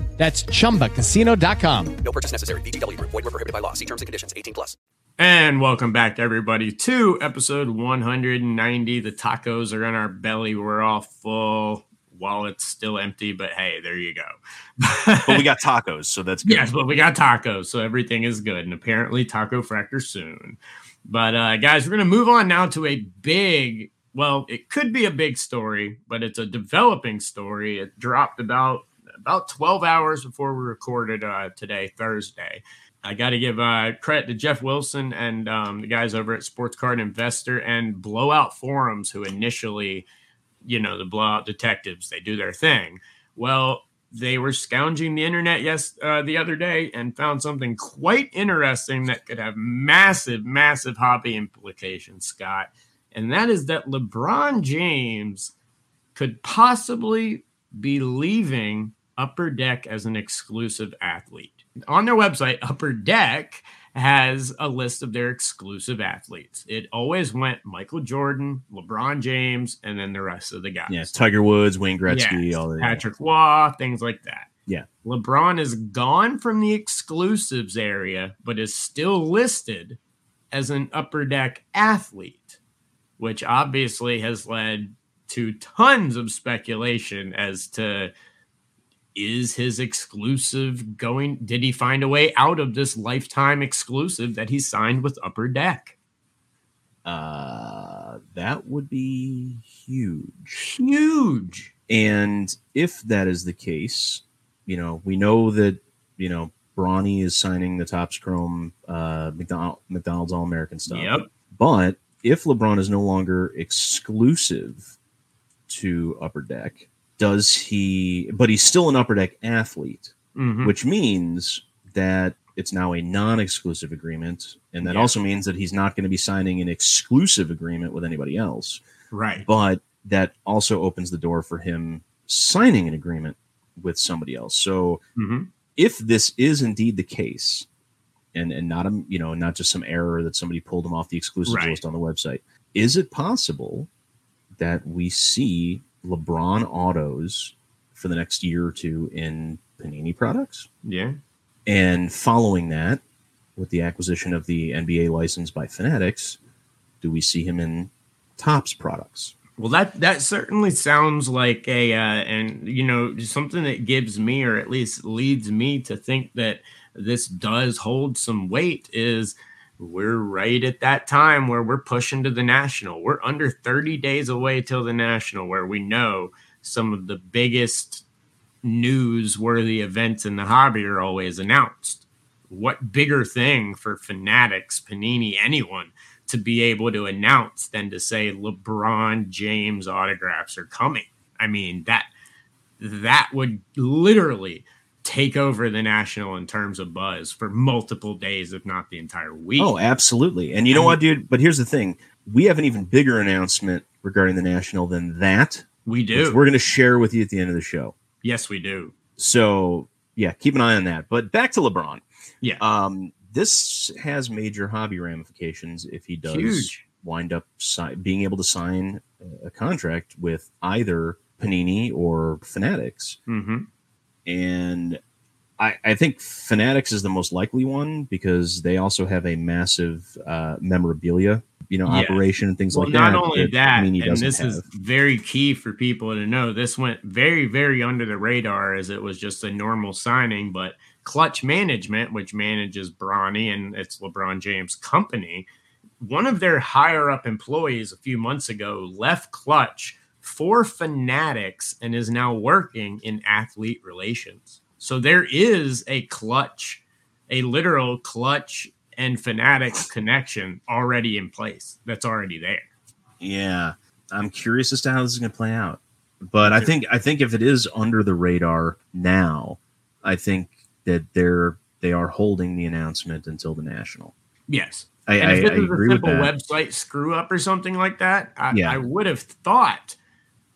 That's chumbacasino.com. No purchase necessary. VGW Group. Void were prohibited by law. See terms and conditions. 18 plus. And welcome back, everybody, to episode 190. The tacos are in our belly. We're all full. Wallet's still empty, but hey, there you go. *laughs* but we got tacos, so that's good. Yes, but we got tacos, so everything is good. And apparently, Taco Fractor soon. But uh, guys, we're going to move on now to a big, well, it could be a big story, but it's a developing story. It dropped about about 12 hours before we recorded uh, today, Thursday. I got to give uh, credit to Geoff Wilson and um, the guys over at Sports Card Investor and Blowout Forums, who initially, you know, the Blowout Detectives, they do their thing. Well, they were scounging the internet yes uh, the other day and found something quite interesting that could have massive, massive hobby implications, Scott. And that is that LeBron James could possibly be leaving Upper Deck as an exclusive athlete. On their website, Upper Deck has a list of their exclusive athletes. It always went Michael Jordan, LeBron James, and then the rest of the guys. Yeah, Tiger Woods, Wayne Gretzky, Yes, all that. Patrick Waugh, things like that. Yeah. LeBron is gone from the exclusives area, but is still listed as an upper deck athlete, which obviously has led to tons of speculation as to is his exclusive going did he find a way out of this lifetime exclusive that he signed with upper deck Uh, that would be huge. huge And if that is the case, you know, we know that, you know, Bronny is signing the Topps Chrome uh, McDonald, McDonald's All American stuff. Yep. But if LeBron is no longer exclusive to Upper Deck, does he, but he's still an Upper Deck athlete, Mhm. which means that it's now a non exclusive agreement. And that Yeah. also means that he's not going to be signing an exclusive agreement with anybody else right but that also opens the door for him signing an agreement with somebody else. So Mhm. if this is indeed the case, and and not a you know not just some error that somebody pulled him off the exclusive Right. list on the website, is it possible that we see LeBron autos for the next year or two in Panini products? yeah And following that, with the acquisition of the NBA license by Fanatics, do we see him in Topps products? Well, that that certainly sounds like a, uh, and you know, something that gives me, or at least leads me to think that this does hold some weight. Is we're right at that time where we're pushing to the national. We're under 30 days away till the national, where we know some of the biggest newsworthy events in the hobby are always announced. What bigger thing for fanatics, Panini, anyone to be able to announce than to say LeBron James autographs are coming. I mean that that would literally take over the national in terms of buzz for multiple days, if not the entire week. Oh, absolutely. And you know what, dude? But here's the thing: we have an even bigger announcement regarding the national than that. we do. We're going to share with you at the end of the show. yes, we do. So yeah, keep an eye on that. But back to LeBron. Yeah. Um, this has major hobby ramifications if he does Huge. wind up si- being able to sign a contract with either Panini or Fanatics. hmm and I, I think Fanatics is the most likely one because they also have a massive uh, memorabilia you know, Yeah. operation and things Well, like not that. only that, Meany and this is very key for people to know. This went very, very under the radar as it was just a normal signing. But Clutch Management, which manages Bronny and it's LeBron James' company, one of their higher up employees a few months ago left Clutch for Fanatics and is now working in athlete relations. So there is a Clutch, a literal Clutch and Fanatics connection already in place. That's already there. Yeah, I'm curious as to how this is going to play out. But I think I think if it is under the radar now, I think that they're they are holding the announcement until the national. Yes. I, and if I this is a agree with simple website screw up or something like that, I, Yeah. I would have thought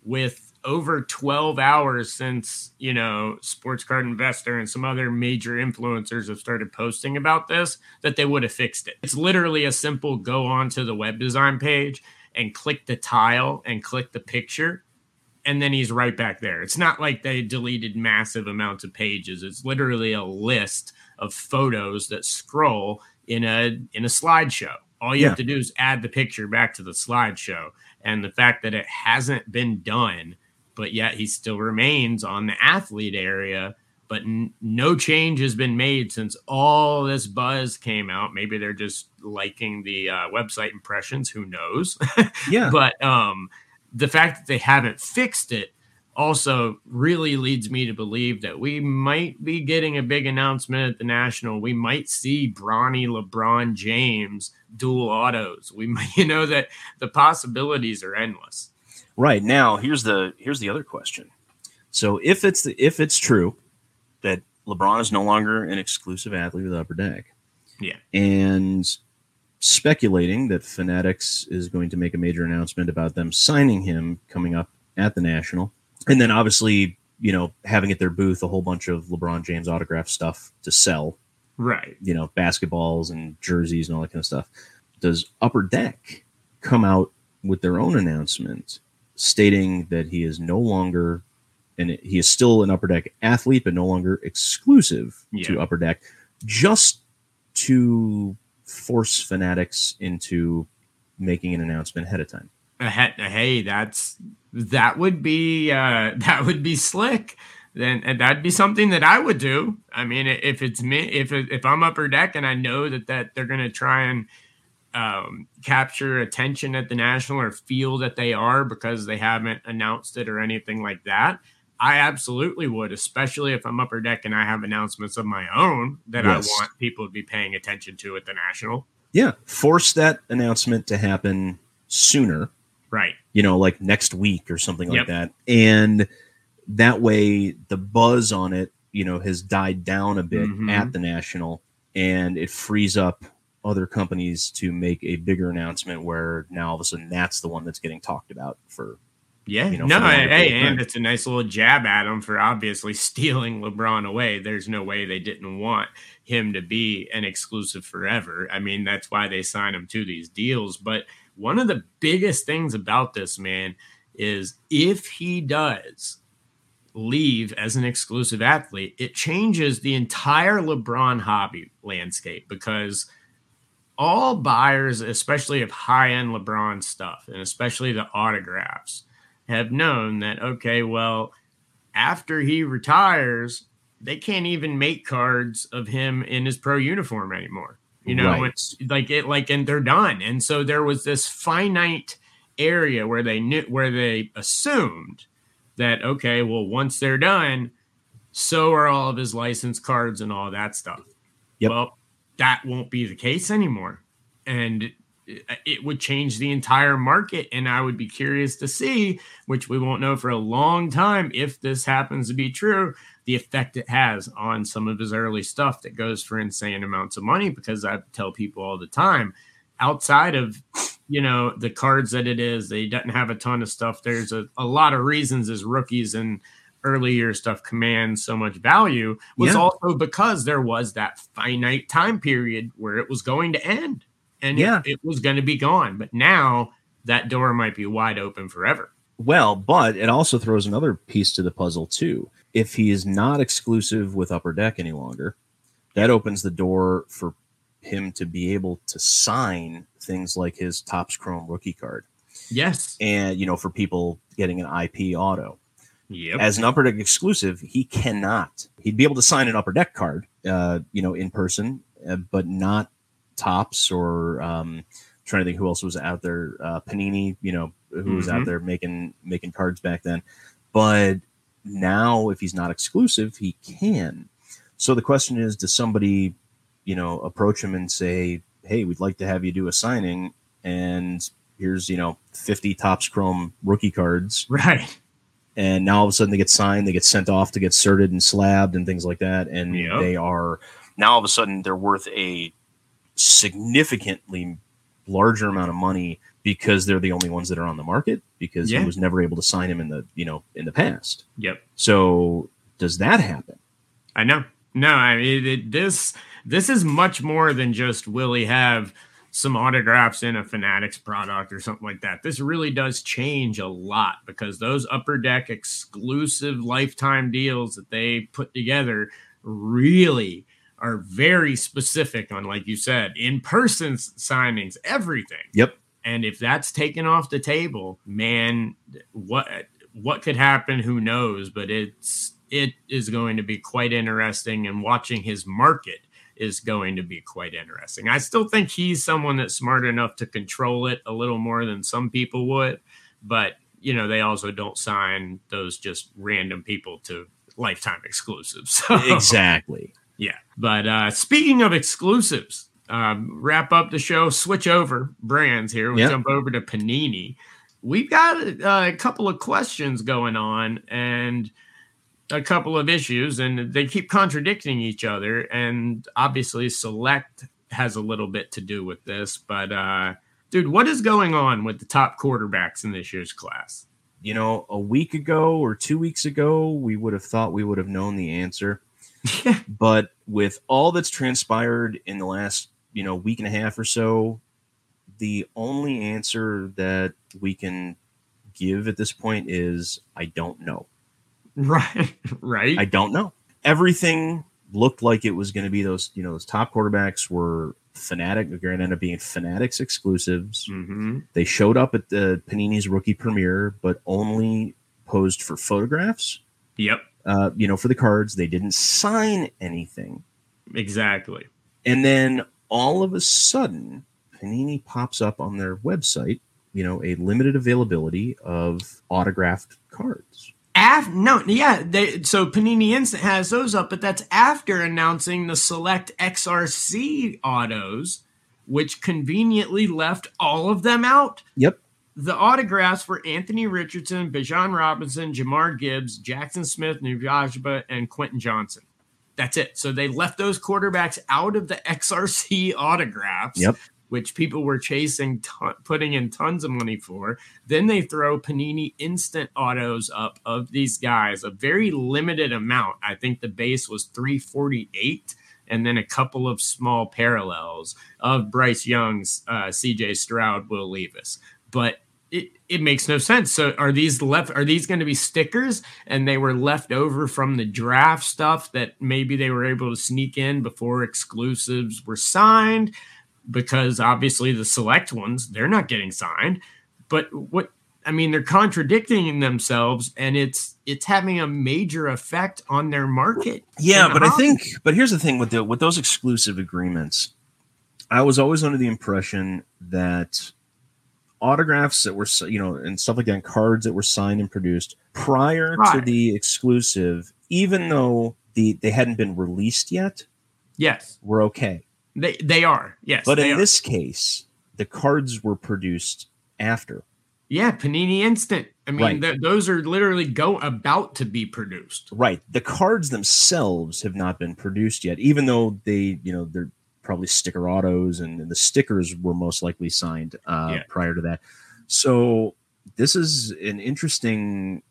with over 12 hours since, you know, Sports Card Investor and some other major influencers have started posting about this, that they would have fixed it. It's literally a simple go onto the web design page and click the tile and click the picture. And then he's right back there. It's not like they deleted massive amounts of pages. It's literally a list of photos that scroll in a in a slideshow. All you Yeah. have to do is add the picture back to the slideshow. And the fact that it hasn't been done, but yet he still remains on the athlete area, but n- no change has been made since all this buzz came out. Maybe they're just liking the uh, website impressions. Who knows? *laughs* Yeah. but um, the fact that they haven't fixed it also really leads me to believe that we might be getting a big announcement at the national. We might see Bronny LeBron James dual autos. We might, *laughs* you know, that the possibilities are endless. Right now, here's the here's the other question. So if it's the, if it's true that LeBron is no longer an exclusive athlete with Upper Deck, Yeah. and speculating that Fanatics is going to make a major announcement about them signing him coming up at the National, and then obviously you know having at their booth a whole bunch of LeBron James autograph stuff to sell, Right. you know basketballs and jerseys and all that kind of stuff. Does Upper Deck come out with their own announcement stating that he is no longer and he is still an Upper Deck athlete, but no longer exclusive to Upper Deck, just to force fanatics into making an announcement ahead of time. Ahead, hey, that's that would be uh, *laughs* that would be slick. Then and that'd be something that I would do. I mean, if it's me, if if I'm upper deck and I know that that they're gonna try and um, capture attention at the national or feel that they are because they haven't announced it or anything like that. I absolutely would, especially if I'm upper deck and I have announcements of my own that Yes. I want people to be paying attention to at the national. Yeah, force that announcement to happen sooner, Right. you know, like next week or something like that. And that way the buzz on it, you know, has died down a bit Mhm. at the national and it frees up other companies to make a bigger announcement where now all of a sudden that's the one that's getting talked about for Yeah, you know, no, hey, and it's a nice little jab at him for obviously *laughs* stealing LeBron away. There's no way they didn't want him to be an exclusive forever. I mean, that's why they signed him to these deals. But one of the biggest things about this man is if he does leave as an exclusive athlete, it changes the entire LeBron hobby landscape because all buyers, especially of high end LeBron stuff, and especially the autographs, have known that, okay, well, after he retires, they can't even make cards of him in his pro uniform anymore. You know, Right. it's like it, like, and they're done. And so there was this finite area where they knew, where they assumed that, okay, well, once they're done, so are all of his license cards and all that stuff. Yep. Well, that won't be the case anymore. And it- it would change the entire market. And I would be curious to see, which we won't know for a long time, if this happens to be true, the effect it has on some of his early stuff that goes for insane amounts of money. Because I tell people all the time, outside of you know the cards that it is, they doesn't have a ton of stuff. There's a, a lot of reasons as rookies and early year stuff commands so much value was Yeah. also because there was that finite time period where it was going to end and Yeah. it, it was going to be gone. But now that door might be wide open forever. Well, but it also throws another piece to the puzzle too. If he is not exclusive with Upper Deck any longer, that opens the door for him to be able to sign things like his Topps Chrome rookie card. Yes. And, you know, for people getting an IP auto. Yep. As an Upper Deck exclusive, he cannot. He'd be able to sign an Upper Deck card, uh, you know, in person, uh, but not Topps or um, trying to think who else was out there. Uh, Panini, you know, who was out Mhm. there making making cards back then. But now, if he's not exclusive, he can. So the question is, does somebody, you know, approach him and say, "Hey, we'd like to have you do a signing, and here's you know 50 Topps Chrome rookie cards." Right. and now all of a sudden they get signed, they get sent off to get certed and slabbed and things like that, and Yep. they are now all of a sudden they're worth a significantly larger amount of money because they're the only ones that are on the market because Yeah. he was never able to sign him in the you know in the past. Yep. So does that happen? I know. No, I mean it, this. This is much more than just will he have some autographs in a Fanatics product or something like that. This really does change a lot because those Upper Deck exclusive lifetime deals that they put together really are very specific on, like you said, in person signings, everything. Yep. And if that's taken off the table, man, what what could happen? Who knows? But it's it is going to be quite interesting, and watching his market is going to be quite interesting. I still think he's someone that's smart enough to control it a little more than some people would, but you know they also don't sign those just random people to lifetime exclusives. *laughs* So, Exactly. yeah. But uh, speaking of exclusives, um, wrap up the show, switch over brands here. We Yeah. jump over to Panini. We've got uh, a couple of questions going on and a couple of issues, and they keep contradicting each other. And obviously, Select has a little bit to do with this. But, uh, dude, what is going on with the top quarterbacks in this year's class? You know, a week ago or two weeks ago, we would have thought we would have known the answer. *laughs* but with all that's transpired in the last, you know, week and a half or so, the only answer that we can give at this point is I don't know. *laughs* Right. right. I don't know. Everything looked like it was going to be those, you know, those top quarterbacks were fanatic. They're going to end up being fanatics exclusives. mm-hmm. They showed up at the Panini's rookie premiere, but only posed for photographs. Yep. Uh, you know, for the cards, they didn't sign anything. Exactly. And then all of a sudden, Panini pops up on their website, you know, a limited availability of autographed cards. Af- no, yeah. They, so Panini Instant has those up, but that's after announcing the select XRC autos, which conveniently left all of them out. Yep. The autographs were Anthony Richardson, Bijan Robinson, Jahmyr Gibbs, Jaxon Smith-Njigba, and Quentin Johnston. That's it. So they left those quarterbacks out of the XRC *laughs* autographs, Yep. which people were chasing, ton- putting in tons of money for. Then they throw Panini instant autos up of these guys, a very limited amount. I think the base was 348, and then a couple of small parallels of Bryce Young's, uh, CJ Stroud, Will Levis. But it, makes no sense. So are these left are these going to be stickers and they were left over from the draft stuff that maybe they were able to sneak in before exclusives were signed because obviously the select ones they're not getting signed. But what I mean they're contradicting themselves and it's it's having a major effect on their market. Yeah, but I think, but here's the thing with the with those exclusive agreements, I was always under the impression that autographs that were, you know, and stuff like that, cards that were signed and produced prior to the exclusive, even though the they hadn't been released yet, yes, were okay. they they are. Yes. But in are. this case, the cards were produced after. Yeah, Panini Instant. I mean, Right. th- those are literally go about to be produced. Right. The cards themselves have not been produced yet, even though they, you know, they're probably sticker autos and the stickers were most likely signed uh, Yeah. prior to that. So this is an interesting,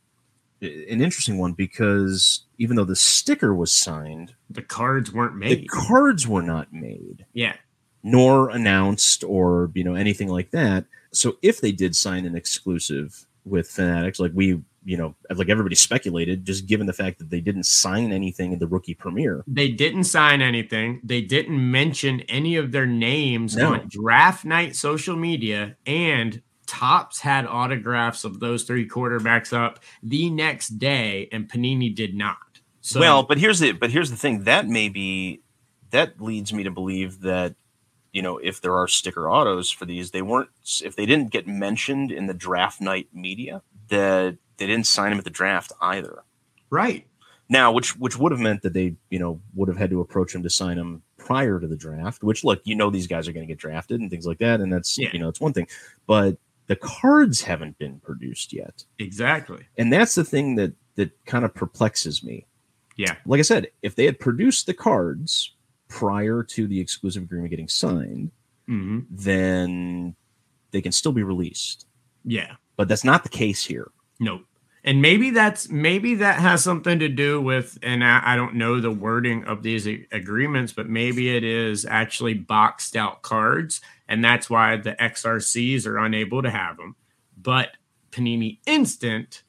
an interesting one because even though the sticker was signed, The cards weren't made. the cards were not made yeah, nor announced or you know anything like that. So if they did sign an exclusive with Fanatics, like we you know, like everybody speculated, just given the fact that they didn't sign anything in the rookie premiere. They didn't sign anything. They didn't mention any of their names No. on draft night social media. And Topps had autographs of those three quarterbacks up the next day, and Panini did not. So, well, but here's the but here's the thing that maybe that leads me to believe that you know if there are sticker autos for these, they weren't if they didn't get mentioned in the draft night media that they didn't sign him at the draft either. right. Now, which which would have meant that they you know would have had to approach him to sign him prior to the draft. Which look, you know these guys are going to get drafted and things like that, and that's Yeah. you know it's one thing, but the cards haven't been produced yet, Exactly. and that's the thing that that kind of perplexes me Yeah. like I said, if they had produced the cards prior to the exclusive agreement getting signed, hmm then they can still be released. Yeah. But that's not the case here. Nope. And maybe that's maybe that has something to do with, and I, I don't know the wording of these agreements, but maybe it is actually boxed out cards, and that's why the XRCs are unable to have them. But Panini Instant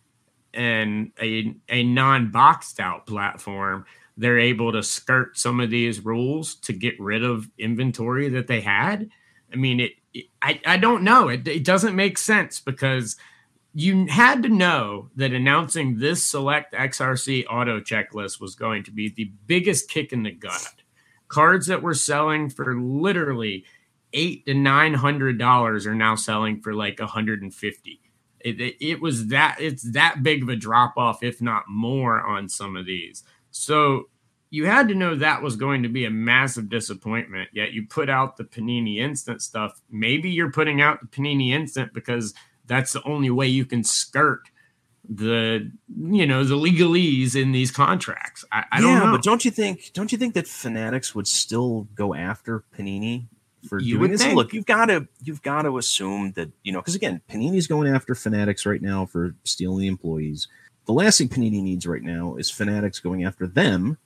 and a a non boxed out platform, they're able to skirt some of these rules to get rid of inventory that they had. I mean, it. it I I don't know. It it doesn't make sense because you had to know that announcing this select XRC auto checklist was going to be the biggest kick in the gut. Cards that were selling for literally eight to nine hundred dollars are now selling for like a hundred and fifty. It, it, it was that it's that big of a drop off, if not more, on some of these. So you had to know that was going to be a massive disappointment. Yet you put out the Panini Instant stuff. Maybe you're putting out the Panini Instant because that's the only way you can skirt the you know the legalese in these contracts. I, I don't know. but don't you think? Don't you think that Fanatics would still go after Panini for You doing this? think. Look, you've got to you've got to assume that you know because again, Panini's going after Fanatics right now for stealing the employees. The last thing Panini needs right now is Fanatics going after them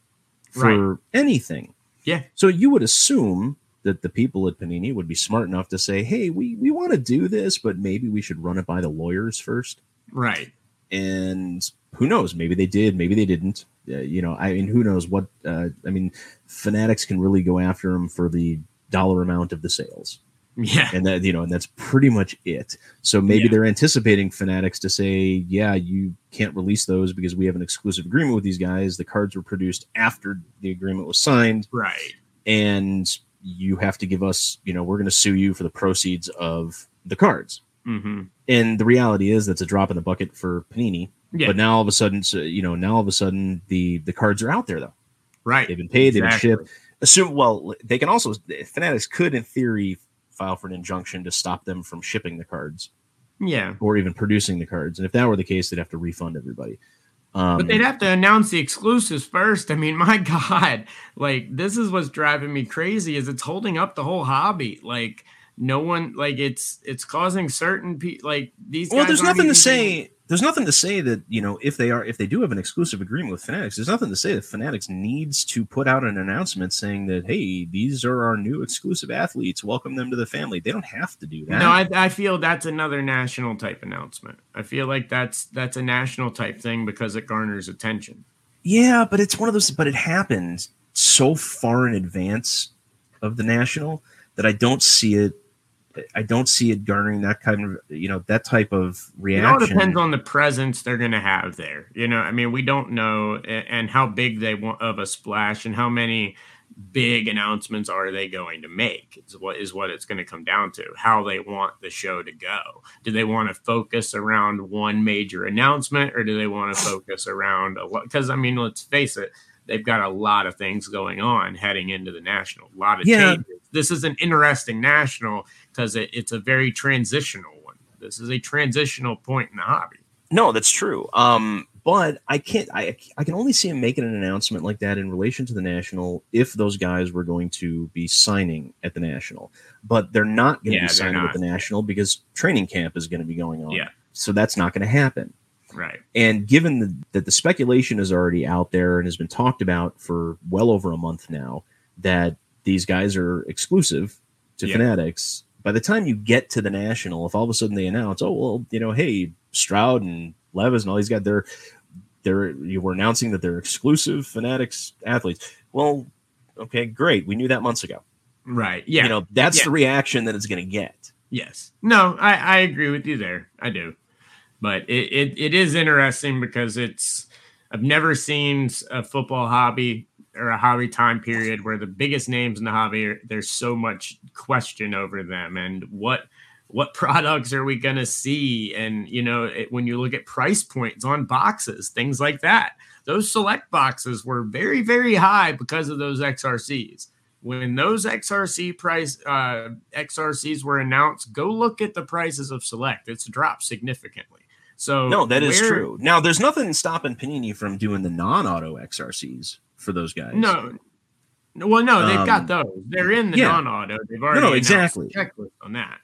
for Right. anything. Yeah. So you would assume that the people at Panini would be smart enough to say, "Hey, we we want to do this, but maybe we should run it by the lawyers first. right. And who knows? Maybe they did, maybe they didn't. Uh, you know, I mean, who knows what? Uh, I mean, Fanatics can really go after them for the dollar amount of the sales, Yeah. and that you know, and that's pretty much it. So maybe Yeah. they're anticipating Fanatics to say, "Yeah, you can't release those because we have an exclusive agreement with these guys. The cards were produced after the agreement was signed." Right. and you have to give us, you know, we're going to sue you for the proceeds of the cards. hmm And the reality is that's a drop in the bucket for Panini. Yeah. But now all of a sudden, so, you know, now all of a sudden the the cards are out there though. right. They've been paid, they've Exactly. been shipped. Assume well, they can also Fanatics could in theory file for an injunction to stop them from shipping the cards Yeah. or even producing the cards. And if that were the case, they'd have to refund everybody. Um, But they'd have to announce the exclusives first. I mean, *laughs* my God, like this is what's driving me crazy is it's holding up the whole hobby. Like no one, like it's it's causing certain people, like these. well, there's nothing to say. There's nothing to say that you know if they are if they do have an exclusive agreement with Fanatics. There's nothing to say that Fanatics needs to put out an announcement saying that hey, these are our new exclusive athletes. Welcome them to the family. They don't have to do that. No, I, I feel that's another national type announcement. I feel like that's that's a national type thing because it garners attention. yeah, but it's one of those. But it happens so far in advance of the national that I don't see it. I don't see it garnering that kind of you know that type of reaction. It all depends on the presence they're going to have there. You know, I mean, we don't know, and how big they want of a splash, and how many big announcements are they going to make? Is what is what it's going to come down to. How they want the show to go. Do they want to focus around one major announcement, or do they want to focus around a lot? Because I mean, let's face it. They've got a lot of things going on heading into the national. A lot of Yeah. changes. This is an interesting national because it, it's a very transitional one. This is a transitional point in the hobby. No, that's true. Um, but I can't. I I can only see him making an announcement like that in relation to the national if those guys were going to be signing at the national. But they're not going to Yeah, be signing at the national because training camp is going to be going on. Yeah. So that's not going to happen. Right. And given the, that the speculation is already out there and has been talked about for well over a month now that these guys are exclusive to Yeah. Fanatics, by the time you get to the national, if all of a sudden they announce, oh well, you know, hey, Stroud and Levis and all these guys. They're they're you were announcing that they're exclusive Fanatics athletes. Well, okay, great. We knew that months ago. Right. Yeah. You know, that's Yeah. the reaction that it's going to get. Yes. No, I, I agree with you there. I do. But it, it, it is interesting because it's I've never seen a football hobby or a hobby time period where the biggest names in the hobby are, there's so much question over them and what what *laughs* products are we going to see? And you know it, when you look at price points on boxes things like that those select boxes were very very high because of those xrcs when those xrc price uh, xrcs were announced go look at the prices of select. It's dropped significantly. So No, that is where- true. Now, there's nothing stopping Panini from doing the non-auto XRCs for those guys. no well no they've Um, got those they're in the yeah. non-auto they've already no, announced exactly. checklist on that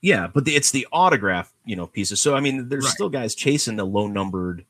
Yeah, but the, it's the autograph, you know, pieces. So I mean, there's Right. still guys chasing the low numbered,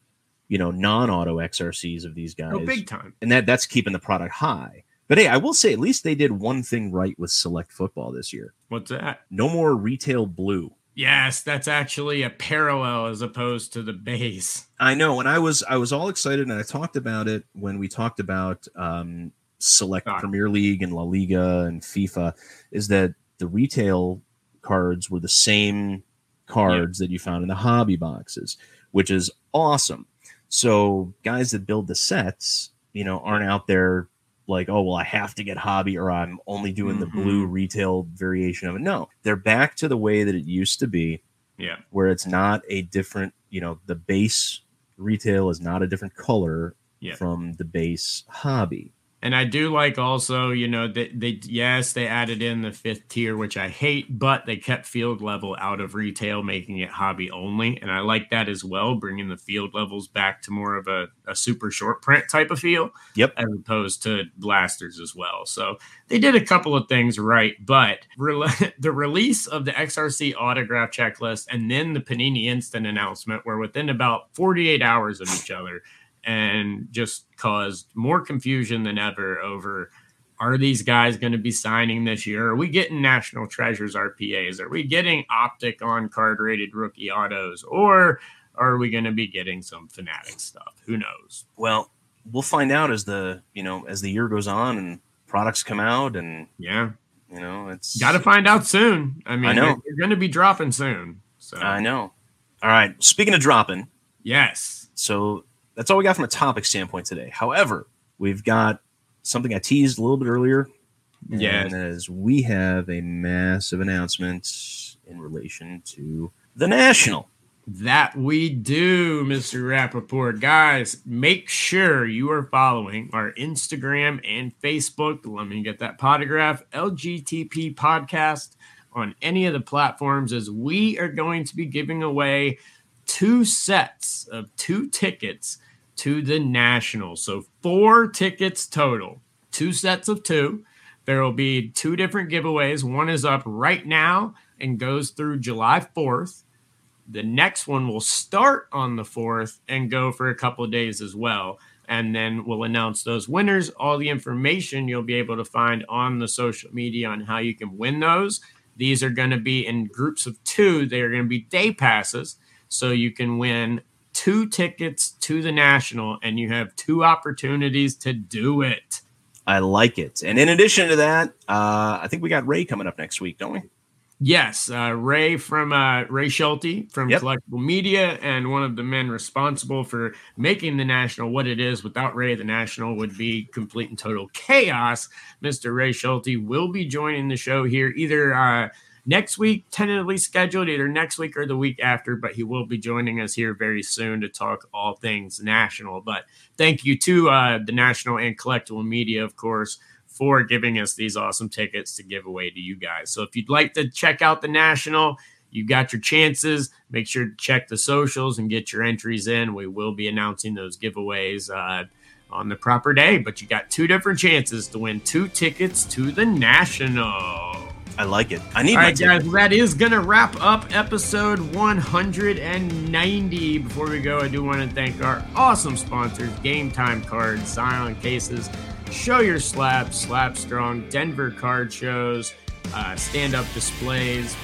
you know, non-auto XRCs of these guys. oh big time and that that's keeping the product high. But hey, I will say at least they did one thing right with select football this year. what's that No more retail blue. Yes, that's actually a parallel as opposed to the base. I know, and I was I was all excited, and I talked about it when we talked about um, select Ah. Premier League and La Liga and FIFA. Is that the retail cards were the same cards that you found in the hobby boxes, which is awesome. So guys that build the sets, you know, aren't out there like, oh well, I have to get hobby, or I'm only doing the Mhm. blue retail variation of it. No, they're back to the way that it used to be Yeah. where it's not a different, you know, the base retail is not a different color Yeah. from the base hobby. And I do like also, you know, that they, yes, they added in the fifth tier, which I hate, but they kept field level out of retail, making it hobby only. And I like that as well, bringing the field levels back to more of a, a super short print type of feel. Yep. As opposed to blasters as well. So they did a couple of things right, but rel- *laughs* the release of the XRC autograph checklist and then the Panini Instant announcement were within about 48 hours of each other and just caused more confusion than ever over are these guys going to be signing this year? Are we getting National Treasures RPAs? Are we getting Optic on card rated rookie autos? Or are we going to be getting some Fanatic stuff? Who knows? Well, we'll find out as the you know as the year goes on and products come out and Yeah. you know it's Got to find out soon. I mean, I know. they're, they're going to be dropping soon. So, I know. All right. Speaking of dropping, yes. so that's all we got from a topic standpoint today. However, we've got something I teased a little bit earlier. Yeah. And as we have a massive announcement in relation to the National. That we do, Mr. Rappaport. Guys, make sure you are following our Instagram and Facebook. Let me get that Podagraph, LGTP podcast on any of the platforms as we are going to be giving away two sets of two tickets to the National. So four tickets total, two sets of two. There will be two different giveaways. One is up right now and goes through July 4th. The next one will start on the 4th and go for a couple of days as well. And then we'll announce those winners. All the information you'll be able to find on the social media on how you can win those. These are going to be in groups of two. They are going to be day passes. So you can win two tickets to the National and you have two opportunities to do it. I like it. And in addition to that, uh, I think we got Ray coming up next week, don't we? Yes, uh, Ray from uh, Ray Schulte from Yep. Collectible Media, and one of the men responsible for making the National what it is. Without Ray, the National would be complete and total chaos. Mr. Ray Schulte will be joining the show here either uh, next week, tentatively scheduled, either next week or the week after, but he will be joining us here very soon to talk all things National. But thank you to uh, the National and Collectible Media, of course for giving us these awesome tickets to give away to you guys. So if you'd like to check out the National, you got your chances. Make sure to check the socials and get your entries in. We will be announcing those giveaways uh, on the proper day, but you got two different chances to win two tickets to the National. I like it. I need All right, guys, ticket. that is going to wrap up episode 190. Before we go, I do want to thank our awesome sponsors Game Time Cards, Silent Cases, Show Your Slab, Slab Strong, Denver Card Shows, uh, Stand Up Displays,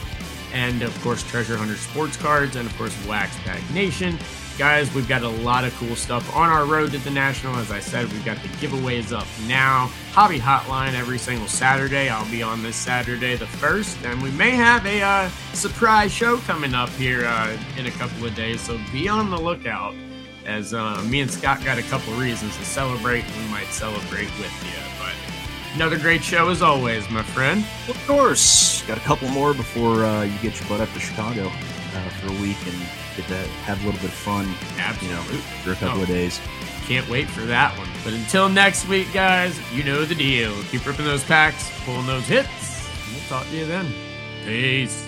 and of course Treasure Hunter Sports Cards, and of course Wax Pack Nation. Guys, we've got a lot of cool stuff on our road to the National. As I said, we've got the giveaways up now. Hobby Hotline every single Saturday. I'll be on this Saturday, the 1st, and we may have a uh, surprise show coming up here uh, in a couple of days, so be on the lookout. As uh, me and Scott got a couple reasons to celebrate, we might celebrate with you. But another great show as always, my friend. Of course. Got a couple more before uh, you get your butt up to Chicago uh, for a week and get to have a little bit of fun, you know, for a couple Oh. of days. Can't wait for that one. But until next week, guys, you know the deal. Keep ripping those packs, pulling those hits. and We'll talk to you then. Peace.